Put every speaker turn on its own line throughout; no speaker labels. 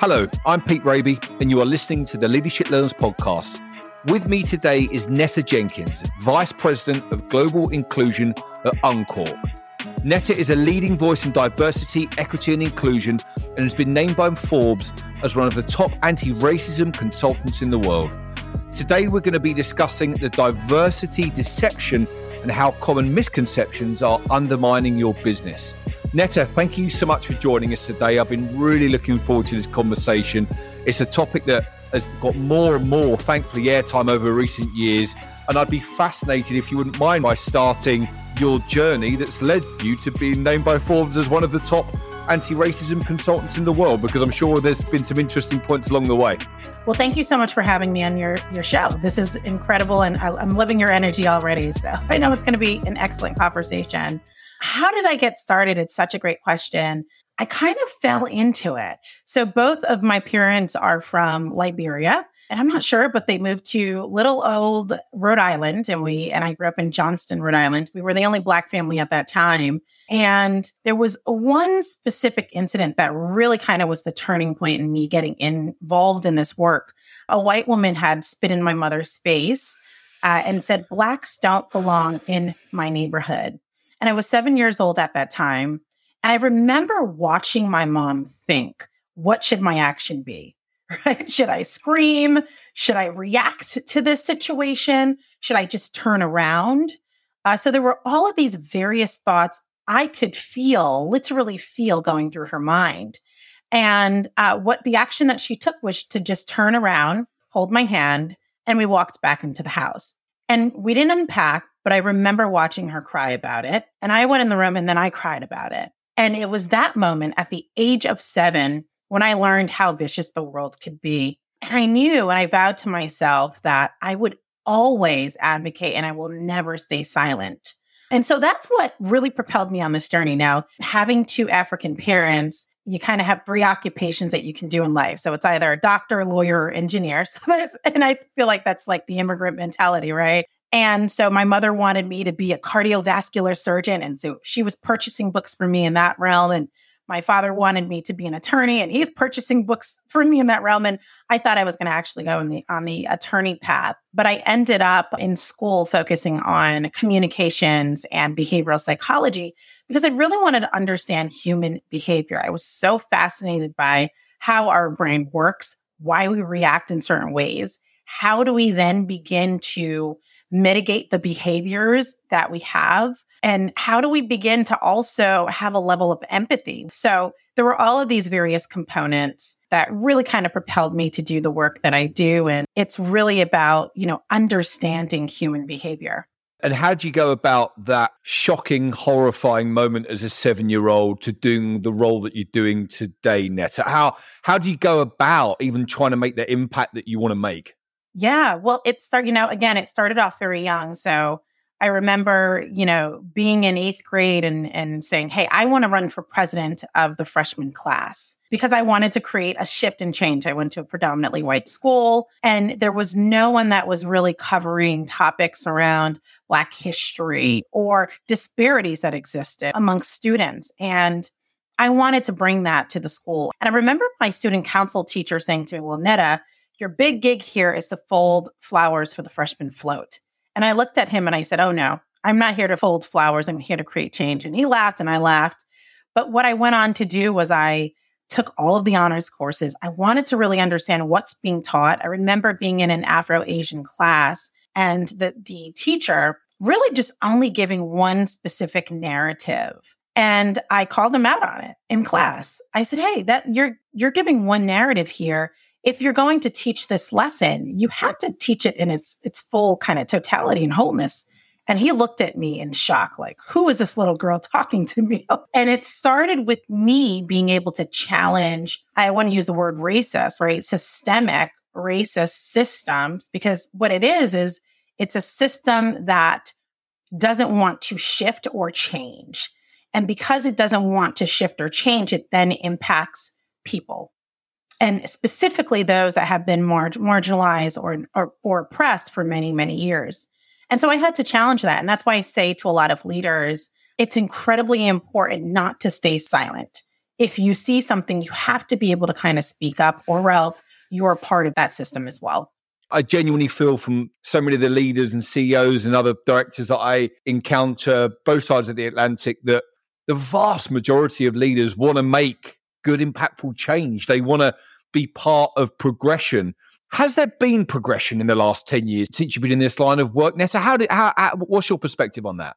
Hello, I'm Pete Rabey, and you are listening to the Leadership Learners podcast. With me today is Netta Jenkins, Vice President of Global Inclusion at Unqork. Netta is a leading voice in diversity, equity, and inclusion and has been named by Forbes as one of the top anti racism consultants in the world. Today, we're going to be discussing the diversity deception and how common misconceptions are undermining your business. Netta, thank you so much for joining us today. I've been really looking forward to this conversation. It's a topic that has got more and more, thankfully, airtime over recent years. And I'd be fascinated if you wouldn't mind by starting your journey that's led you to being named by Forbes as one of the top anti racism consultants in the world, because I'm sure there's been some interesting points along the way.
Well, thank you so much for having me on your, your show. This is incredible, and I, I'm loving your energy already. So I know it's going to be an excellent conversation. How did I get started? It's such a great question. I kind of fell into it. So both of my parents are from Liberia. And I'm not sure, but they moved to little old Rhode Island and we and I grew up in Johnston, Rhode Island. We were the only black family at that time. And there was one specific incident that really kind of was the turning point in me getting involved in this work. A white woman had spit in my mother's face uh, and said, Blacks don't belong in my neighborhood. And I was seven years old at that time. And I remember watching my mom think, what should my action be? Right? Should I scream? Should I react to this situation? Should I just turn around? Uh, so there were all of these various thoughts I could feel, literally feel going through her mind. And uh, what the action that she took was to just turn around, hold my hand, and we walked back into the house. And we didn't unpack, but I remember watching her cry about it. And I went in the room and then I cried about it. And it was that moment at the age of seven when I learned how vicious the world could be. And I knew and I vowed to myself that I would always advocate and I will never stay silent. And so that's what really propelled me on this journey. Now, having two African parents, you kind of have three occupations that you can do in life. So it's either a doctor, lawyer, or engineer. So and I feel like that's like the immigrant mentality, right? And so my mother wanted me to be a cardiovascular surgeon. And so she was purchasing books for me in that realm. And my father wanted me to be an attorney and he's purchasing books for me in that realm. And I thought I was going to actually go the, on the attorney path, but I ended up in school focusing on communications and behavioral psychology because I really wanted to understand human behavior. I was so fascinated by how our brain works, why we react in certain ways. How do we then begin to mitigate the behaviors that we have? And how do we begin to also have a level of empathy? So there were all of these various components that really kind of propelled me to do the work that I do. And it's really about, you know, understanding human behavior.
And how do you go about that shocking, horrifying moment as a seven-year-old to doing the role that you're doing today, Netta? How how do you go about even trying to make the impact that you want to make?
Yeah. Well, it started, you know, again, it started off very young. So I remember, you know, being in eighth grade and, and saying, Hey, I want to run for president of the freshman class because I wanted to create a shift and change. I went to a predominantly white school and there was no one that was really covering topics around Black history or disparities that existed amongst students. And I wanted to bring that to the school. And I remember my student council teacher saying to me, Well, Netta, your big gig here is to fold flowers for the freshman float. And I looked at him and I said, Oh no, I'm not here to fold flowers. I'm here to create change. And he laughed and I laughed. But what I went on to do was I took all of the honors courses. I wanted to really understand what's being taught. I remember being in an Afro Asian class and the, the teacher really just only giving one specific narrative. And I called him out on it in class. I said, Hey, that you're, you're giving one narrative here if you're going to teach this lesson, you have to teach it in its its full kind of totality and wholeness. And he looked at me in shock, like, who is this little girl talking to me? And it started with me being able to challenge, I want to use the word racist, right? Systemic racist systems, because what it is, is it's a system that doesn't want to shift or change. And because it doesn't want to shift or change, it then impacts people and specifically those that have been mar- marginalized or, or, or oppressed for many, many years. And so I had to challenge that. And that's why I say to a lot of leaders, it's incredibly important not to stay silent. if you see something, you have to be able to kind of speak up, or else you're part of that system as well.
I genuinely feel from so many of the leaders and CEOs and other directors that I encounter both sides of the Atlantic that the vast majority of leaders want to make good, impactful change. They want to be part of progression. Has there been progression in the last 10 years since you've been in this line of work, Nessa? How did, how, how, what's your perspective on that?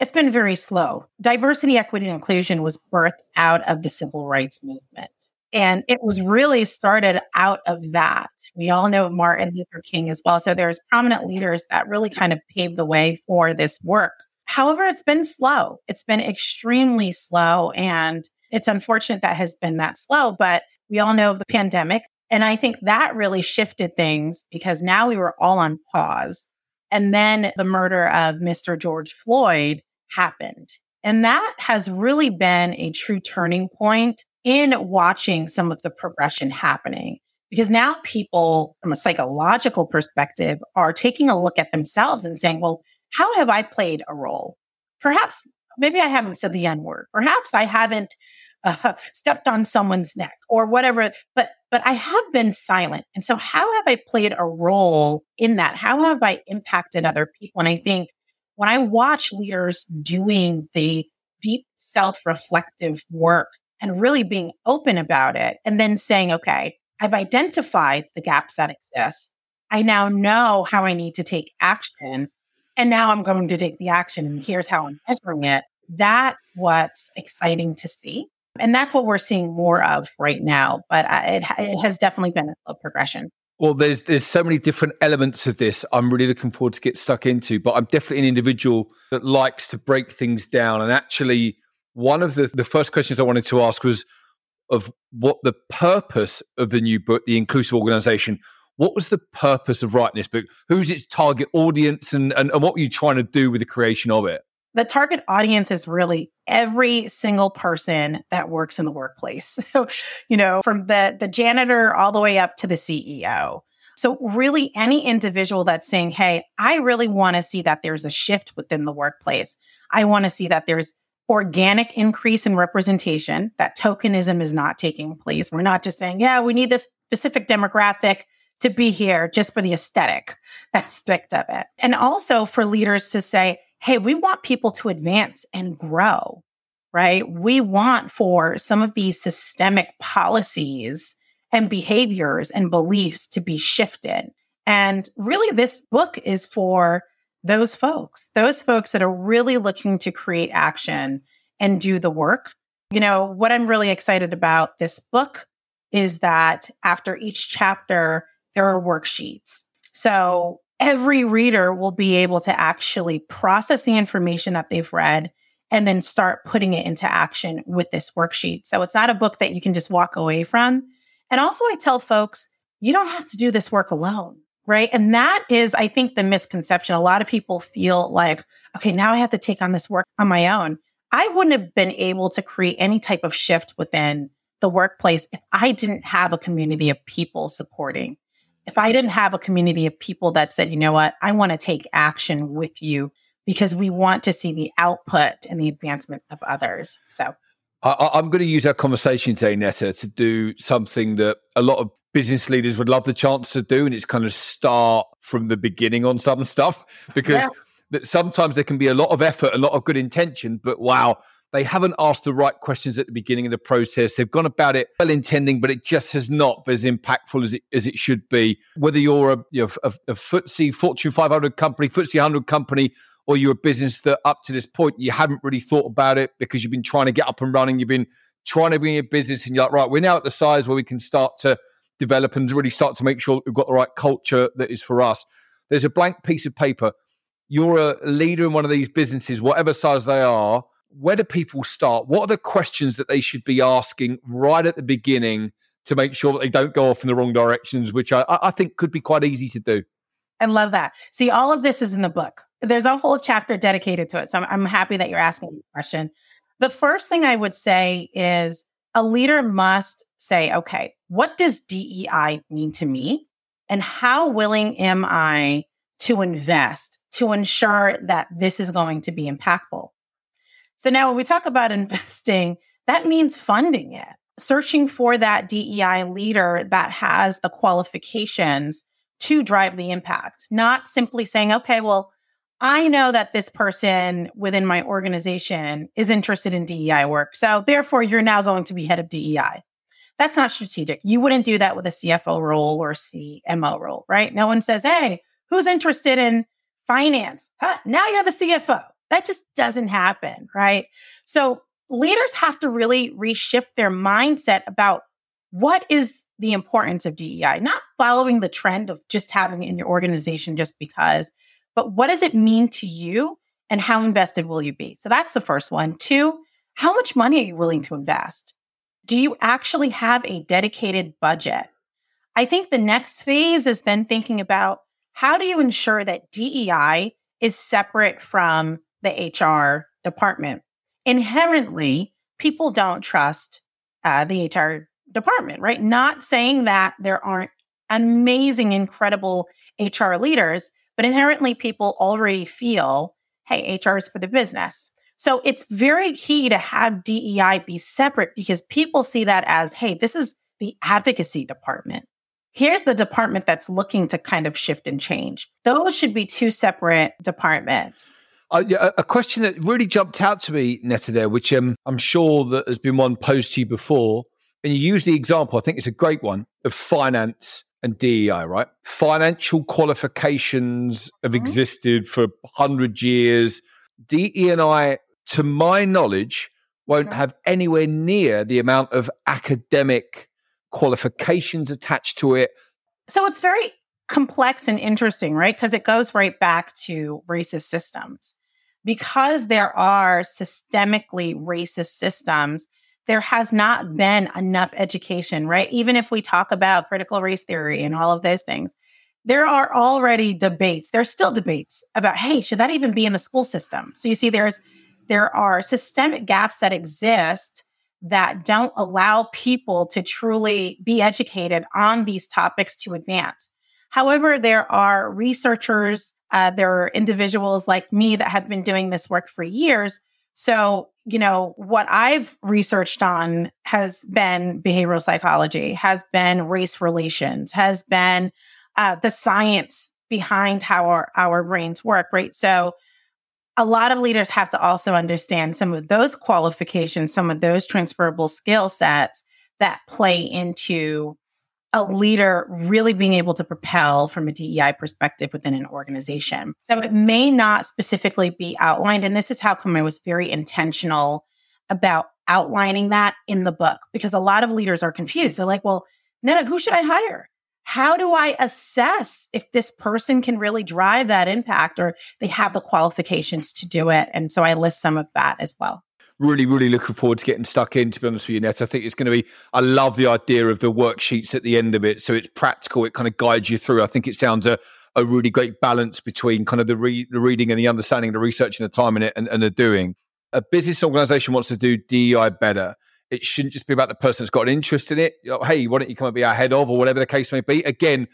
It's been very slow. Diversity, equity, and inclusion was birthed out of the civil rights movement. And it was really started out of that. We all know Martin Luther King as well. So there's prominent leaders that really kind of paved the way for this work. However, it's been slow. It's been extremely slow. And it's unfortunate that has been that slow, but we all know of the pandemic. And I think that really shifted things because now we were all on pause. And then the murder of Mr. George Floyd happened. And that has really been a true turning point in watching some of the progression happening. Because now people, from a psychological perspective, are taking a look at themselves and saying, well, how have I played a role? Perhaps, maybe I haven't said the N word. Perhaps I haven't uh, stepped on someone's neck or whatever, but, but I have been silent. And so how have I played a role in that? How have I impacted other people? And I think when I watch leaders doing the deep self reflective work and really being open about it and then saying, okay, I've identified the gaps that exist. I now know how I need to take action. And now I'm going to take the action and here's how I'm measuring it. That's what's exciting to see. And that's what we're seeing more of right now. But it, it has definitely been a progression.
Well, there's there's so many different elements of this. I'm really looking forward to get stuck into. But I'm definitely an individual that likes to break things down. And actually, one of the the first questions I wanted to ask was of what the purpose of the new book, the inclusive organization. What was the purpose of writing this book? Who's its target audience, and, and, and what were you trying to do with the creation of it?
the target audience is really every single person that works in the workplace. So, you know, from the the janitor all the way up to the CEO. So really any individual that's saying, "Hey, I really want to see that there's a shift within the workplace. I want to see that there's organic increase in representation, that tokenism is not taking place. We're not just saying, "Yeah, we need this specific demographic to be here just for the aesthetic aspect of it." And also for leaders to say, hey, we want people to advance and grow, right? We want for some of these systemic policies and behaviors and beliefs to be shifted. And really, this book is for those folks, those folks that are really looking to create action and do the work. You know, what I'm really excited about this book is that after each chapter, there are worksheets. So every reader will be able to actually process the information that they've read and then start putting it into action with this worksheet. So it's not a book that you can just walk away from. And also, I tell folks, you don't have to do this work alone, right? And that is, I think, the misconception. A lot of people feel like, okay, now I have to take on this work on my own. I wouldn't have been able to create any type of shift within the workplace if I didn't have a community of people supporting if I didn't have a community of people that said, you know what, I want to take action with you because we want to see the output and the advancement of others. So
I, am going to use our conversation today, Netta, to do something that a lot of business leaders would love the chance to do, and it's kind of start from the beginning on some stuff because yeah. sometimes there can be a lot of effort, a lot of good intention, but wow, they haven't asked the right questions at the beginning of the process. They've gone about it well intending, but it just has not been as impactful as it, as it should be. Whether you're a, you know, a, a FTSE Fortune 500 company, FTSE 100 company, or you're a business that up to this point you haven't really thought about it because you've been trying to get up and running, you've been trying to be in your business, and you're like, right, we're now at the size where we can start to develop and really start to make sure we've got the right culture that is for us. There's a blank piece of paper. You're a leader in one of these businesses, whatever size they are where do people start? What are the questions that they should be asking right at the beginning to make sure that they don't go off in the wrong directions, which I, I think could be quite easy to do?
I love that. See, all of this is in the book. There's a whole chapter dedicated to it. So I'm, I'm happy that you're asking the question. The first thing I would say is a leader must say, okay, what does DEI mean to me? And how willing am I to invest to ensure that this is going to be impactful? So now when we talk about investing, that means funding it, searching for that DEI leader that has the qualifications to drive the impact, not simply saying, okay, well, I know that this person within my organization is interested in DEI work. So therefore, you're now going to be head of DEI. That's not strategic. You wouldn't do that with a CFO role or CMO role, right? No one says, hey, who's interested in finance? Huh, now you're the CFO. That just doesn't happen, right? So leaders have to really reshift their mindset about what is the importance of DEI, not following the trend of just having it in your organization just because, but what does it mean to you and how invested will you be? So that's the first one. Two, how much money are you willing to invest? Do you actually have a dedicated budget? I think the next phase is then thinking about how do you ensure that DEI is separate from the HR department? Inherently, people don't trust uh, the HR department, right? Not saying that there aren't amazing, incredible HR leaders, but inherently people already feel, hey, HR is for the business. So it's very key to have DEI be separate because people see that as, hey, this is the advocacy department. Here's the department that's looking to kind of shift and change. Those should be two separate departments.
Uh, yeah, a question that really jumped out to me, Netta, there, which um, I'm sure that has been one posed to you before, and you use the example, I think it's a great one, of finance and DEI, right? Financial qualifications have mm-hmm. existed for 100 years. DE and I, to my knowledge, won't have anywhere near the amount of academic qualifications attached to it.
So it's very complex and interesting, right? Because it goes right back to racist systems. Because there are systemically racist systems, there has not been enough education, right? Even if we talk about critical race theory and all of those things, there are already debates. There's still debates about, hey, should that even be in the school system? So you see, there's there are systemic gaps that exist that don't allow people to truly be educated on these topics to advance. However, there are researchers, uh, there are individuals like me that have been doing this work for years so, you know, what I've researched on has been behavioral psychology, has been race relations, has been uh, the science behind how our, our brains work, right? So, a lot of leaders have to also understand some of those qualifications, some of those transferable skill sets that play into a leader really being able to propel from a DEI perspective within an organization. So it may not specifically be outlined. And this is how come I was very intentional about outlining that in the book because a lot of leaders are confused. They're like, well, Netta, who should I hire? How do I assess if this person can really drive that impact or they have the qualifications to do it? And so I list some of that as well
really, really looking forward to getting stuck in, to be honest with you, Net. I think it's going to be, I love the idea of the worksheets at the end of it. So it's practical, it kind of guides you through. I think it sounds a, a really great balance between kind of the, re- the reading and the understanding, the research and the time in it and, and the doing. A business organization wants to do DEI better. It shouldn't just be about the person that's got an interest in it. Hey, why don't you come and be our head of, or whatever the case may be? Again,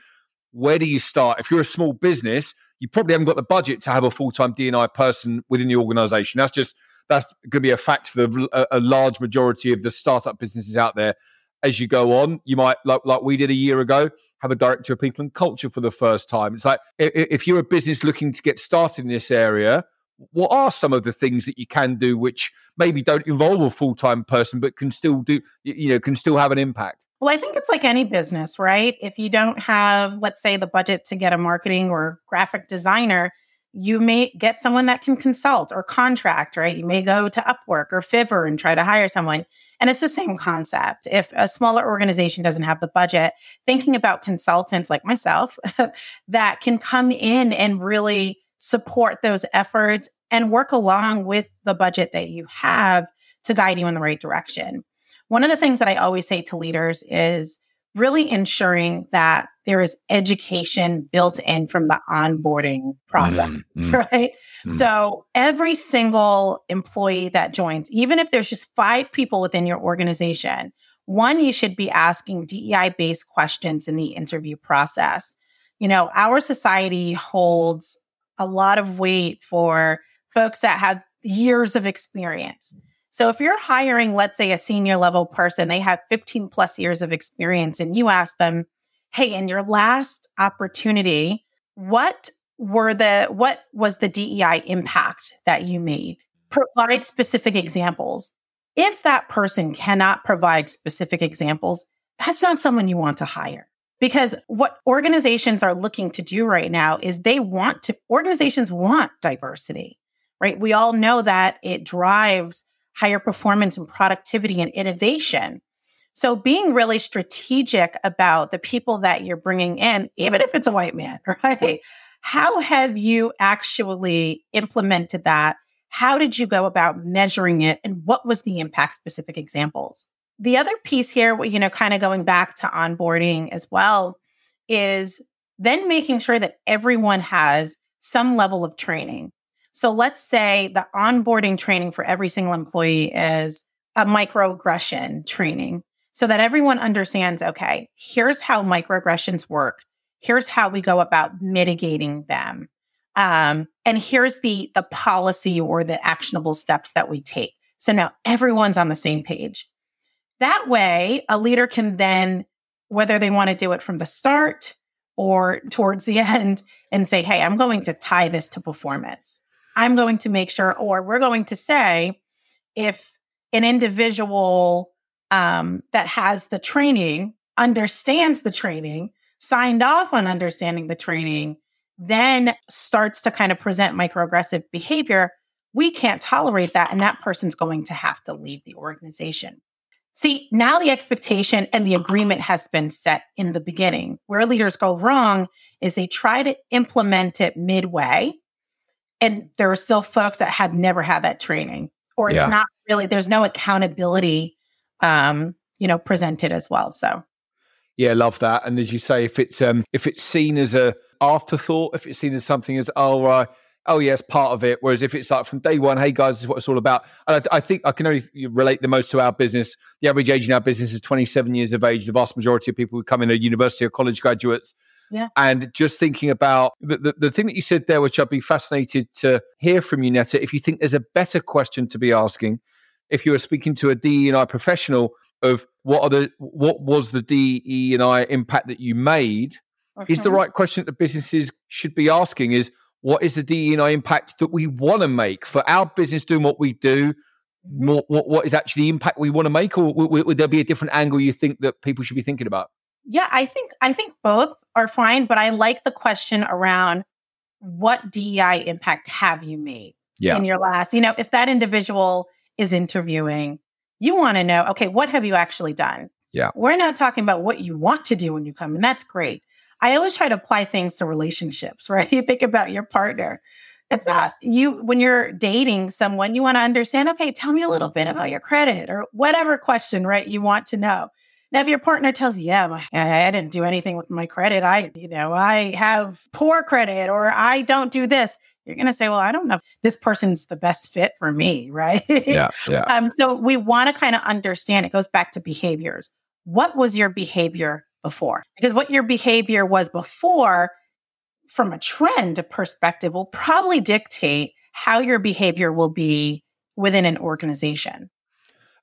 where do you start? If you're a small business, you probably haven't got the budget to have a full time DNI person within the organization. That's just that's going to be a fact for the, a, a, large majority of the startup businesses out there. As you go on, you might, like, like we did a year ago, have a director of people and culture for the first time. It's like if, you're a business looking to get started in this area, what are some of the things that you can do which maybe don't involve a full-time person but can still do you know can still have an impact
well i think it's like any business right if you don't have let's say the budget to get a marketing or graphic designer you may get someone that can consult or contract, right? You may go to Upwork or Fiverr and try to hire someone. And it's the same concept. If a smaller organization doesn't have the budget, thinking about consultants like myself that can come in and really support those efforts and work along with the budget that you have to guide you in the right direction. One of the things that I always say to leaders is really ensuring that there is education built in from the onboarding process, mm-hmm. right? Mm-hmm. So every single employee that joins, even if there's just five people within your organization, one, you should be asking DEI based questions in the interview process. You know, our society holds a lot of weight for folks that have years of experience. So if you're hiring, let's say, a senior level person, they have 15 plus years of experience, and you ask them, hey, in your last opportunity, what were the what was the DEI impact that you made? Provide specific examples. If that person cannot provide specific examples, that's not someone you want to hire. Because what organizations are looking to do right now is they want to, organizations want diversity, right? We all know that it drives higher performance and productivity and innovation. So being really strategic about the people that you're bringing in, even if it's a white man, right? How have you actually implemented that? How did you go about measuring it? And what was the impact specific examples? The other piece here, you know, kind of going back to onboarding as well, is then making sure that everyone has some level of training. So let's say the onboarding training for every single employee is a microaggression training so that everyone understands okay, here's how microaggressions work. Here's how we go about mitigating them. Um, and here's the the policy or the actionable steps that we take. So now everyone's on the same page. That way, a leader can then, whether they want to do it from the start or towards the end, and say, hey, I'm going to tie this to performance. I'm going to make sure, or we're going to say, if an individual um, that has the training understands the training, signed off on understanding the training, then starts to kind of present microaggressive behavior, we can't tolerate that. And that person's going to have to leave the organization. See, now the expectation and the agreement has been set in the beginning. Where leaders go wrong is they try to implement it midway and there are still folks that had never had that training or it's yeah. not really there's no accountability um you know presented as well so.
Yeah love that. And as you say if it's um if it's seen as a afterthought if it's seen as something as oh uh, oh yes part of it. Whereas if it's like from day one hey guys this is what it's all about. And I, I, think i can only relate the most to our business. The average age in our business is 27 years of age. The vast majority of people who come in are university or college graduates
yeah.
And just thinking about the, the, the, thing that you said there, which I'd be fascinated to hear from you, Netta, if you think there's a better question to be asking, if you were speaking to a DE and I professional of what are the what was the DE and I impact that you made, is the right question that businesses should be asking is what is the DE and I impact that we want to make for our business doing what we do? What, mm-hmm. what, what is actually the impact we want to make, or would, would there be a different angle you think that people should be thinking about?
Yeah, I think I think both are fine, but I like the question around what DEI impact have you made yeah. in your last, you know, if that individual is interviewing, you want to know, okay, what have you actually done?
Yeah.
We're not talking about what you want to do when you come, and that's great. I always try to apply things to relationships, right? You think about your partner. It's not you when you're dating someone, you want to understand, okay, tell me a little bit about your credit or whatever question, right? You want to know. Now, if your partner tells you, yeah, I didn't do anything with my credit, I, you know, I have poor credit or I don't do this, you're going to say, well, I don't know if this person's the best fit for me, right?
Yeah. yeah.
um, so we want to kind of understand it goes back to behaviors. What was your behavior before? Because what your behavior was before, from a trend perspective, will probably dictate how your behavior will be within an organization.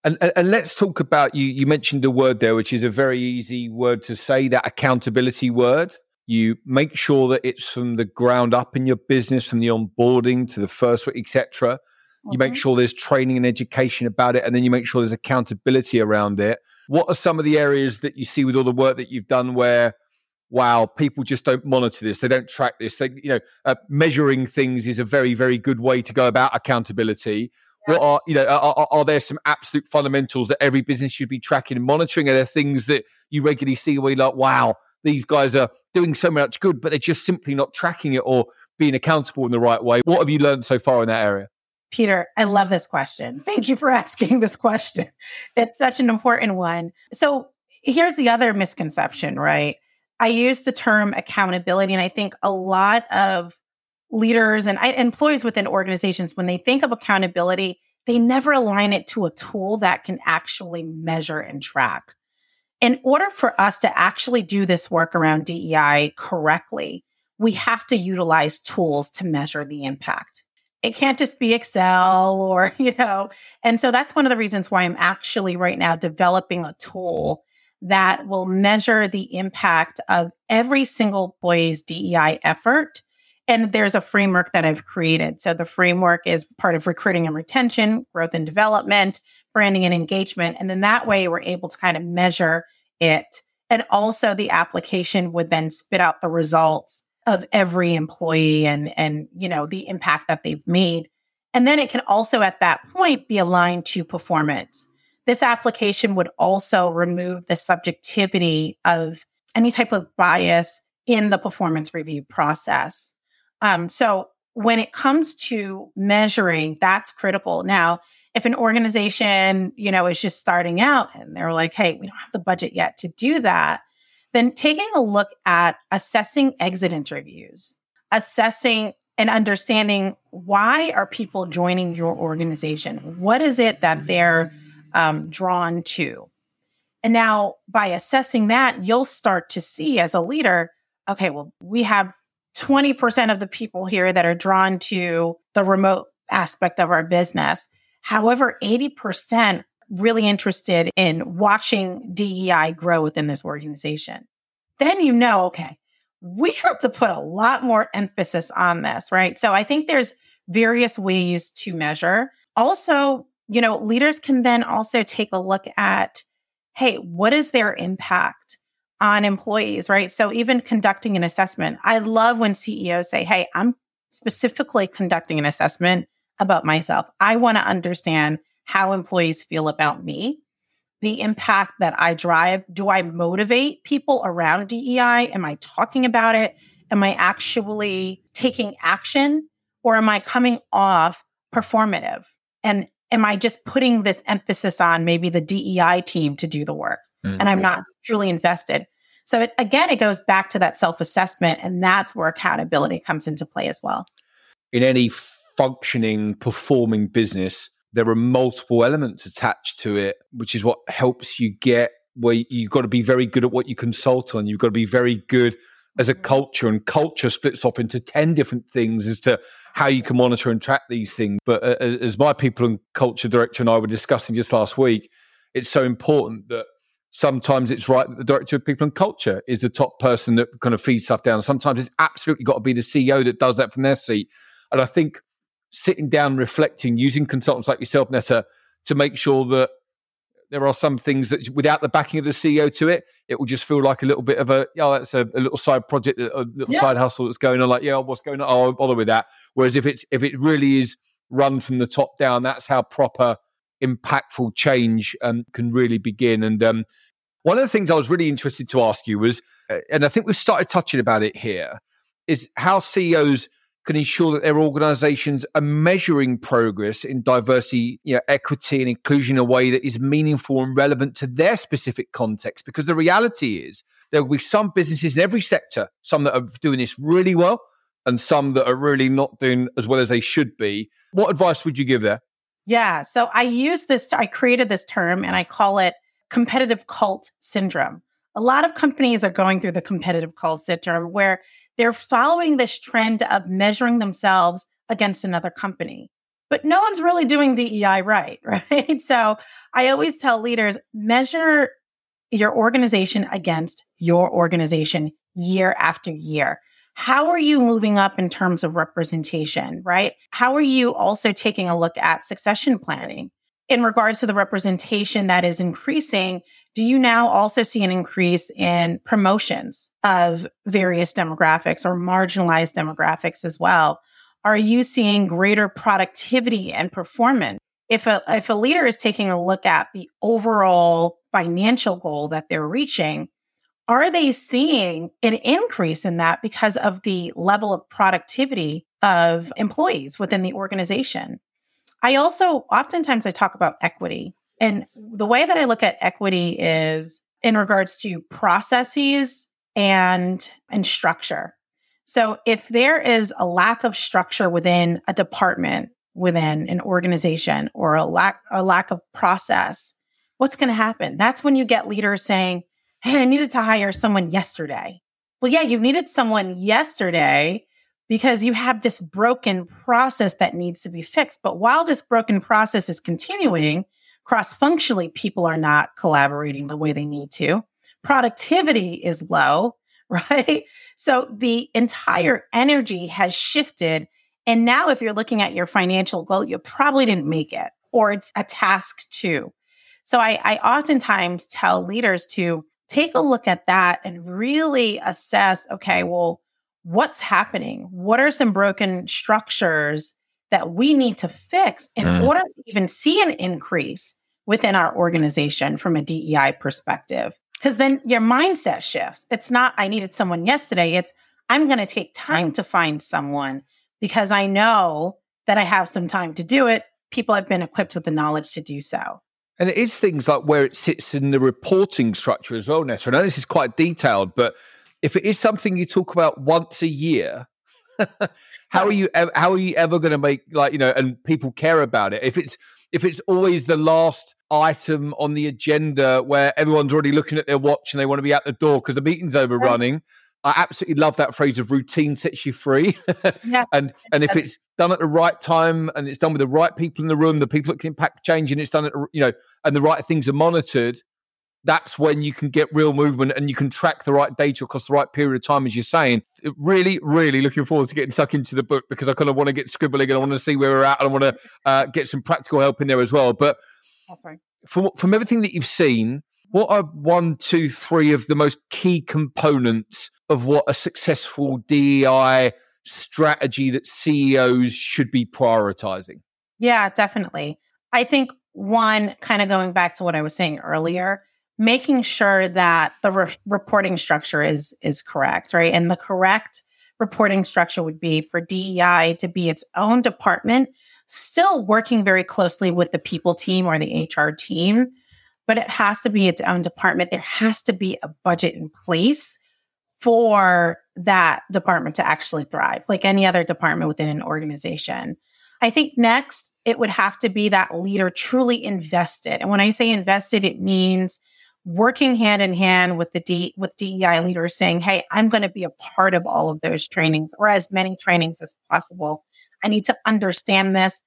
And, and, let's talk about you. You mentioned a word there, which is a very easy word to say that accountability word. You make sure that it's from the ground up in your business, from the onboarding to the first week, etc. Mm-hmm. You make mm-hmm. sure there's training and education about it, and then you make sure there's accountability around it. What are some of the areas that you see with all the work that you've done where, wow, people just don't monitor this, they don't track this? They, you know, uh, measuring things is a very, very good way to go about accountability what are you know are, are, there some absolute fundamentals that every business should be tracking and monitoring? Are there things that you regularly see where you're like, wow, these guys are doing so much good, but they're just simply not tracking it or being accountable in the right way? What have you learned so far in that area?
Peter, I love this question. Thank you for asking this question. It's such an important one. So here's the other misconception, right? I use the term accountability, and I think a lot of leaders and employees within organizations, when they think of accountability, they never align it to a tool that can actually measure and track. In order for us to actually do this work around DEI correctly, we have to utilize tools to measure the impact. it can't just be Excel or, you know. And so that's one of the reasons why I'm actually right now developing a tool that will measure the impact of every single employee's DEI effort. And there's a framework that I've created. So the framework is part of recruiting and retention, growth and development, branding and engagement. And then that way we're able to kind of measure it. And also the application would then spit out the results of every employee and and you know the impact that they've made and then it can also at that point be aligned to performance this application would also remove the subjectivity of any type of bias in the performance review process um, so when it comes to measuring that's critical now if an organization you know is just starting out and they're like hey we don't have the budget yet to do that then taking a look at assessing exit interviews, assessing and understanding why are people joining your organization? What is it that they're um, drawn to? And now by assessing that, you'll start to see as a leader, okay, well, we have 20% of the people here that are drawn to the remote aspect of our business. However, 80% really interested in watching DEI grow within this organization. Then you know, okay, we have to put a lot more emphasis on this, right? So I think there's various ways to measure. Also, you know, leaders can then also take a look at, hey, what is their impact on employees, right? So even conducting an assessment, I love when CEOs say, hey, I'm specifically conducting an assessment about myself. I want to understand how employees feel about me, the impact that I drive. Do I motivate people around DEI? Am I talking about it? Am I actually taking action or am I coming off performative? And am I just putting this emphasis on maybe the DEI team to do the work mm-hmm. and I'm not truly invested? So it, again, it goes back to that self assessment, and that's where accountability comes into play as well.
In any functioning, performing business, there are multiple elements attached to it, which is what helps you get where you've got to be very good at what you consult on. You've got to be very good as a mm-hmm. culture, and culture splits off into 10 different things as to how you can monitor and track these things. But uh, as my people and culture director and I were discussing just last week, it's so important that sometimes it's right that the director of people and culture is the top person that kind of feeds stuff down. Sometimes it's absolutely got to be the CEO that does that from their seat. And I think sitting down, reflecting, using consultants like yourself, Netta, to make sure that there are some things that without the backing of the CEO to it, it will just feel like a little bit of a, yeah, oh, that's a, a, little side project, a little yeah. side hustle that's going on. Like, yeah, what's going on? Oh, I'll bother with that. Whereas if it's, if it really is run from the top down, that's how proper impactful change um, can really begin. And um, one of the things I was really interested to ask you was, uh, and I think we've started touching about it here, is how CEOs can ensure that their organizations are measuring progress in diversity, you know, equity, and inclusion in a way that is meaningful and relevant to their specific context. Because the reality is, there will be some businesses in every sector, some that are doing this really well, and some that are really not doing as well as they should be. What advice would you give there?
Yeah. So I use this, I created this term and I call it competitive cult syndrome. A lot of companies are going through the competitive cult syndrome where they're following this trend of measuring themselves against another company. But no one's really doing DEI right, right? So I always tell leaders measure your organization against your organization year after year. How are you moving up in terms of representation, right? How are you also taking a look at succession planning? in regards to the representation that is increasing, do you now also see an increase in promotions of various demographics or marginalized demographics as well? Are you seeing greater productivity and performance? If a, if a leader is taking a look at the overall financial goal that they're reaching, are they seeing an increase in that because of the level of productivity of employees within the organization? I also oftentimes I talk about equity. And the way that I look at equity is in regards to processes and and structure. So if there is a lack of structure within a department, within an organization or a lack a lack of process, what's going to happen? That's when you get leaders saying, "Hey, I needed to hire someone yesterday." Well, yeah, you needed someone yesterday, because you have this broken process that needs to be fixed. But while this broken process is continuing, cross functionally, people are not collaborating the way they need to. Productivity is low, right? So the entire energy has shifted. And now, if you're looking at your financial goal, you probably didn't make it, or it's a task two. So I, I oftentimes tell leaders to take a look at that and really assess okay, well, what's happening? What are some broken structures that we need to fix in mm. order to even see an increase within our organization from a DEI perspective? Because then your mindset shifts. It's not, I needed someone yesterday. It's, I'm going to take time to find someone because I know that I have some time to do it. People have been equipped with the knowledge to do so.
And it is things like where it sits in the reporting structure as well, Netta. I know this is quite detailed, but if it is something you talk about once a year, how are you ever, how are you ever going to make like you know and people care about it if it's if it's always the last item on the agenda where everyone's already looking at their watch and they want to be out the door because the meeting's overrunning I absolutely love that phrase of routine sets you free. yeah, and and if it's done at the right time and it's done with the right people in the room, the people that can impact change, and it's done at you know, and the right things are monitored, that's when you can get real movement and you can track the right data across the right period of time, as you're saying. Really, really looking forward to getting stuck into the book because I kind of want to get scribbling and I want to see where we're at and I want to uh, get some practical help in there as well. But from from everything that you've seen, what are one, two, three of the most key components of what a successful DEI strategy that CEOs should be prioritizing?
Yeah, definitely. I think one, kind of going back to what I was saying earlier, making sure that the re- reporting structure is is correct, right? And the correct reporting structure would be for DEI to be its own department, still working very closely with the people team or the HR team but it has to be its own department. There has to be a budget in place for that department to actually thrive, like any other department within an organization. I think next, it would have to be that leader truly invested. And when I say invested, it means working hand in hand with the D, with DEI leaders saying, Hey, I'm going to be a part of all of those trainings or as many trainings as possible. I need to understand this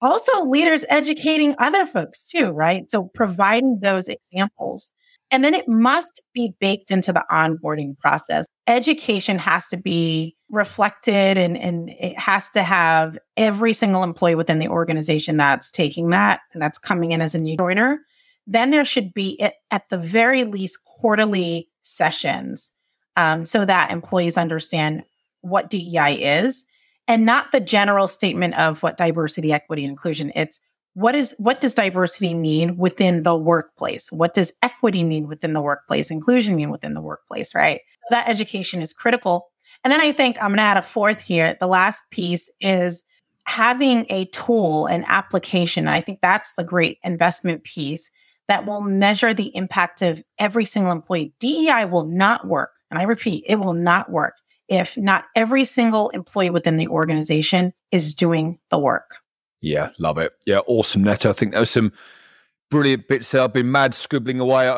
also leaders educating other folks too, right? So providing those examples. And then it must be baked into the onboarding process. Education has to be reflected and, and it has to have every single employee within the organization that's taking that and that's coming in as a new joiner. Then there should be at the very least quarterly sessions um, so that employees understand what DEI is and not the general statement of what diversity, equity, inclusion. It's what is what does diversity mean within the workplace? What does equity mean within the workplace? Inclusion mean within the workplace, right? That education is critical. And then I think I'm going to add a fourth here. The last piece is having a tool, an application. I think that's the great investment piece that will measure the impact of every single employee. DEI will not work. And I repeat, it will not work if not every single employee within the organization is doing the work.
Yeah, love it. Yeah, awesome, Netta. I think there's some brilliant bits there. I've been mad scribbling away.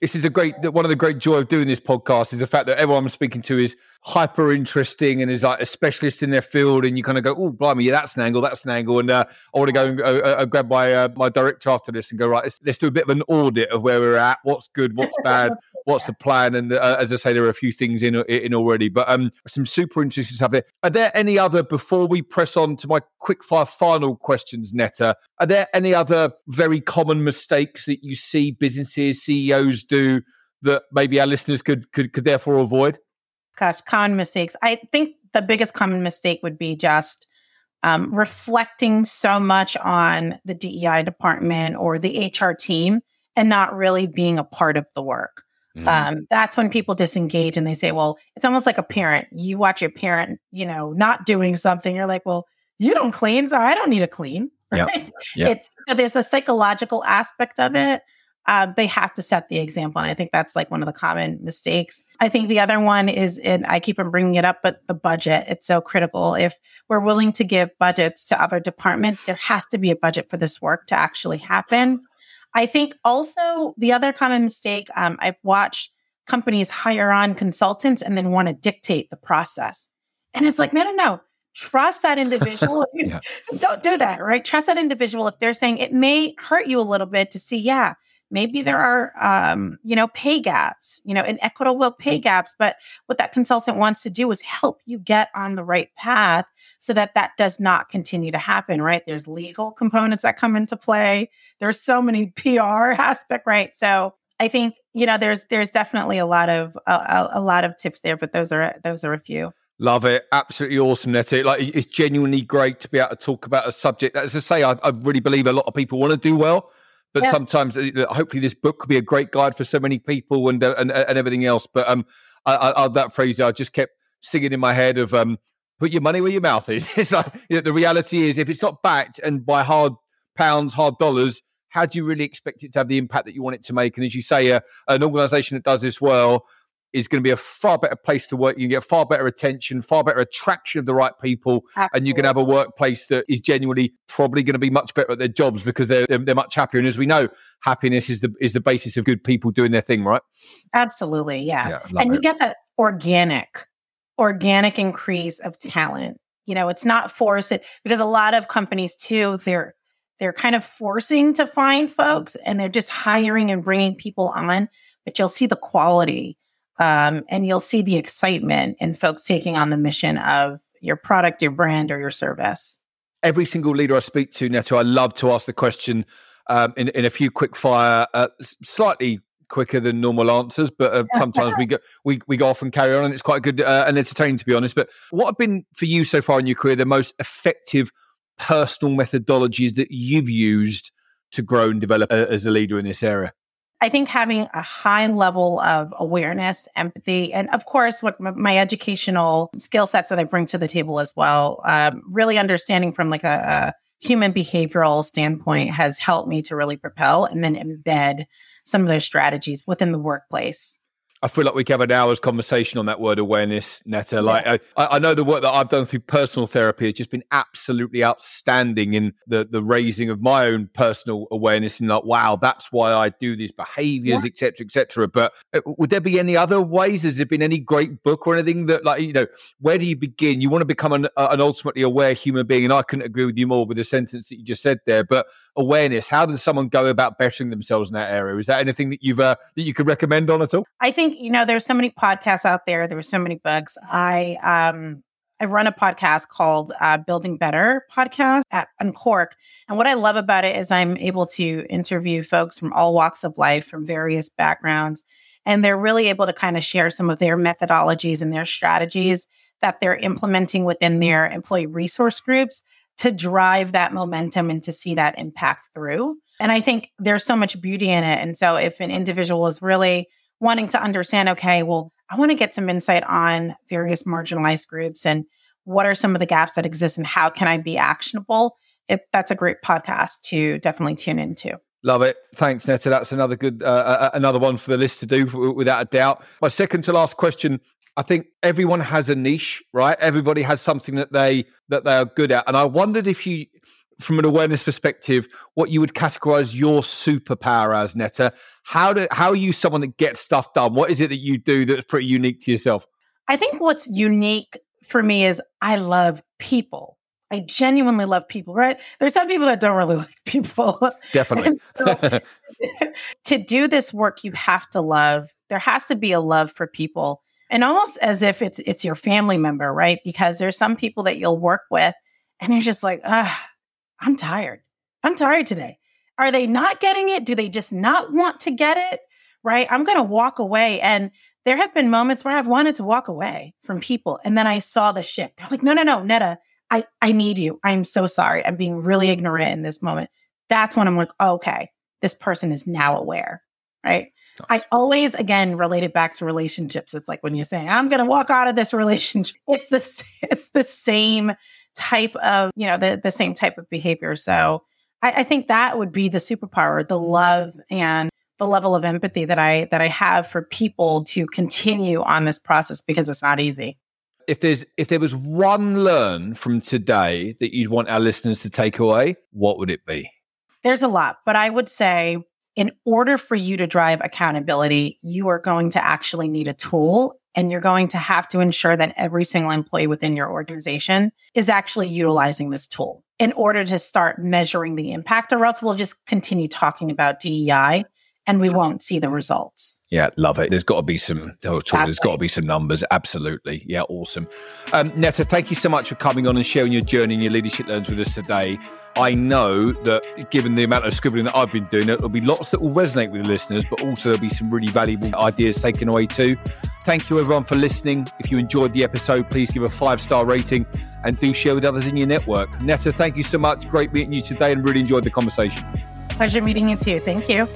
This is a great one of the great joy of doing this podcast is the fact that everyone I'm speaking to is hyper interesting and is like a specialist in their field, and you kind of go, "Oh, blimey, yeah, that's an angle, that's an angle," and uh, I want to go and uh, uh, grab my uh, my director after this and go right. Let's, let's, do a bit of an audit of where we're at, what's good, what's bad, what's the plan, and uh, as I say, there are a few things in in already, but um, some super interesting stuff there. Are there any other before we press on to my quick fire final questions, Netta? Are there any other very common mistakes that you see businesses CEOs do that maybe our listeners could could could therefore avoid?
Gosh, common mistakes. I think the biggest common mistake would be just um, reflecting so much on the DEI department or the HR team and not really being a part of the work. Mm. Um, that's when people disengage and they say, well, it's almost like a parent. You watch your parent, you know, not doing something. You're like, well, you don't clean, so I don't need to clean. Right? Yep. Yep. It's there's a psychological aspect of it uh, they have to set the example. And I think that's like one of the common mistakes. I think the other one is, and I keep on bringing it up, but the budget. It's so critical. If we're willing to give budgets to other departments, there has to be a budget for this work to actually happen. I think also the other common mistake um, I've watched companies hire on consultants and then want to dictate the process. And it's like, no, no, no. Trust that individual. yeah. Don't do that, right? Trust that individual. If they're saying it may hurt you a little bit to see, yeah, maybe there are um, you know pay gaps you know inequitable pay gaps but what that consultant wants to do is help you get on the right path so that that does not continue to happen right? There's legal components that come into play. There's so many pr aspect right? So i think you know there's there's definitely a lot of a, a lot of tips there but those are those are a few.
Love it. Absolutely awesome, Netta. Like it's genuinely great to be able to talk about a subject that, as I say, I, I really believe a lot of people want to do well, but yeah. sometimes uh, hopefully this book could be a great guide for so many people and uh, and, and everything else. But um, I, I, that phrase I just kept singing in my head of um, put your money where your mouth is. it's like you know, the reality is if it's not backed and by hard pounds, hard dollars, how do you really expect it to have the impact that you want it to make? And as you say, uh, an organisation that does this well is going to be a far better place to work. You get far better attention, far better attraction of the right people, Absolutely. and you can have a workplace that is genuinely probably going to be much better at their jobs because they're, they're, they're much happier. And as we know, happiness is the is the basis of good people doing their thing, right?
Absolutely, yeah. yeah and it. you get that organic, organic increase of talent. You know, it's not forced it, because a lot of companies too, they're they're kind of forcing to find folks and they're just hiring and bringing people on, but you'll see the quality um, and you'll see the excitement in folks taking on the mission of your product, your brand, or your service.
Every single leader I speak to, Netta, I love to ask the question um, in, in a few quick fire, uh, slightly quicker than normal answers, but uh, sometimes we go we, we go off and carry on, and it's quite good uh, and entertaining to be honest. But what have been for you so far in your career the most effective personal methodologies that you've used to grow and develop uh, as a leader in this area?
I think having a high level of awareness, empathy, and of course, what my educational skill sets that I bring to the table as well, um, really understanding from like a, a human behavioral standpoint has helped me to really propel and then embed some of those strategies within the workplace.
I feel like we could have an hour's conversation on that word awareness, Netta. Like. I, I, know the work that I've done through personal therapy has just been absolutely outstanding in the the raising of my own personal awareness and like, wow, that's why I do these behaviors, etc., yeah. etc. Et but uh, would there be any other ways? Has there been any great book or anything that, like, you know, where do you begin? You want to become an, uh, an ultimately aware human being, and I couldn't agree with you more with the sentence that you just said there. But awareness, how does someone go about bettering themselves in that area? Is that anything that you've uh, that you could recommend on at all?
I think think, you know, there's so many podcasts out there. There were so many books. I um I run a podcast called uh, Building Better podcast at Unqork. And what I love about it is I'm able to interview folks from all walks of life, from various backgrounds, and they're really able to kind of share some of their methodologies and their strategies that they're implementing within their employee resource groups to drive that momentum and to see that impact through. And I think there's so much beauty in it. And so if an individual is really wanting to understand, okay, well, I want to get some insight on various marginalized groups and what are some of the gaps that exist and how can I be actionable? That's a great podcast to definitely tune into.
Love it. Thanks, Netta. That's another good, uh, uh, uh another one for the list to do without a doubt. My second to last question. I think everyone has a niche, right? Everybody has something that they that they are good at, and I wondered if you from an awareness perspective, what you would categorize your superpower as, Netta. How do how are you someone that gets stuff done? What is it that you do that's pretty unique to yourself?
I think what's unique for me is I love people. I genuinely love people, right? There's some people that don't really like people.
Definitely. so,
to do this work, you have to love. There has to be a love for people. And almost as if it's it's your family member, right? Because there's some people that you'll work with and you're just like, ah, I'm tired. I'm tired today. Are they not getting it? Do they just not want to get it? Right? I'm going to walk away. And there have been moments where I've wanted to walk away from people. And then I saw the shift. They're like, no, no, no, Netta, I, I need you. I'm so sorry. I'm being really ignorant in this moment. That's when I'm like, oh, okay, this person is now aware. Right. I always, again, relate it back to relationships. It's like when you say, I'm going to walk out of this relationship. It's the, it's the same type of, you know, the, the same type of behavior. So I, I think that would be the superpower, the love and the level of empathy that I that I have for people to continue on this process because it's not easy.
If there's if there was one learn from today that you'd want our listeners to take away, what would it be?
There's a lot, but I would say in order for you to drive accountability, you are going to actually need a tool And you're going to have to ensure that every single employee within your organization is actually utilizing this tool. In order to start measuring the impact, or else we'll just continue talking about DEI and we won't see the results.
Yeah, love it. There's got to be some. Oh, there's got to be some numbers. Absolutely. Yeah, awesome. Um, Netta, thank you so much for coming on and sharing your journey and your leadership learns with us today. I know that given the amount of scribbling that I've been doing, there'll be lots that will resonate with the listeners, but also there'll be some really valuable ideas taken away too. Thank you everyone for listening. If you enjoyed the episode, please give a five star rating and do share with others in your network. Netta, thank you so much. Great meeting you today and really enjoyed the conversation.
Pleasure meeting you too. Thank you.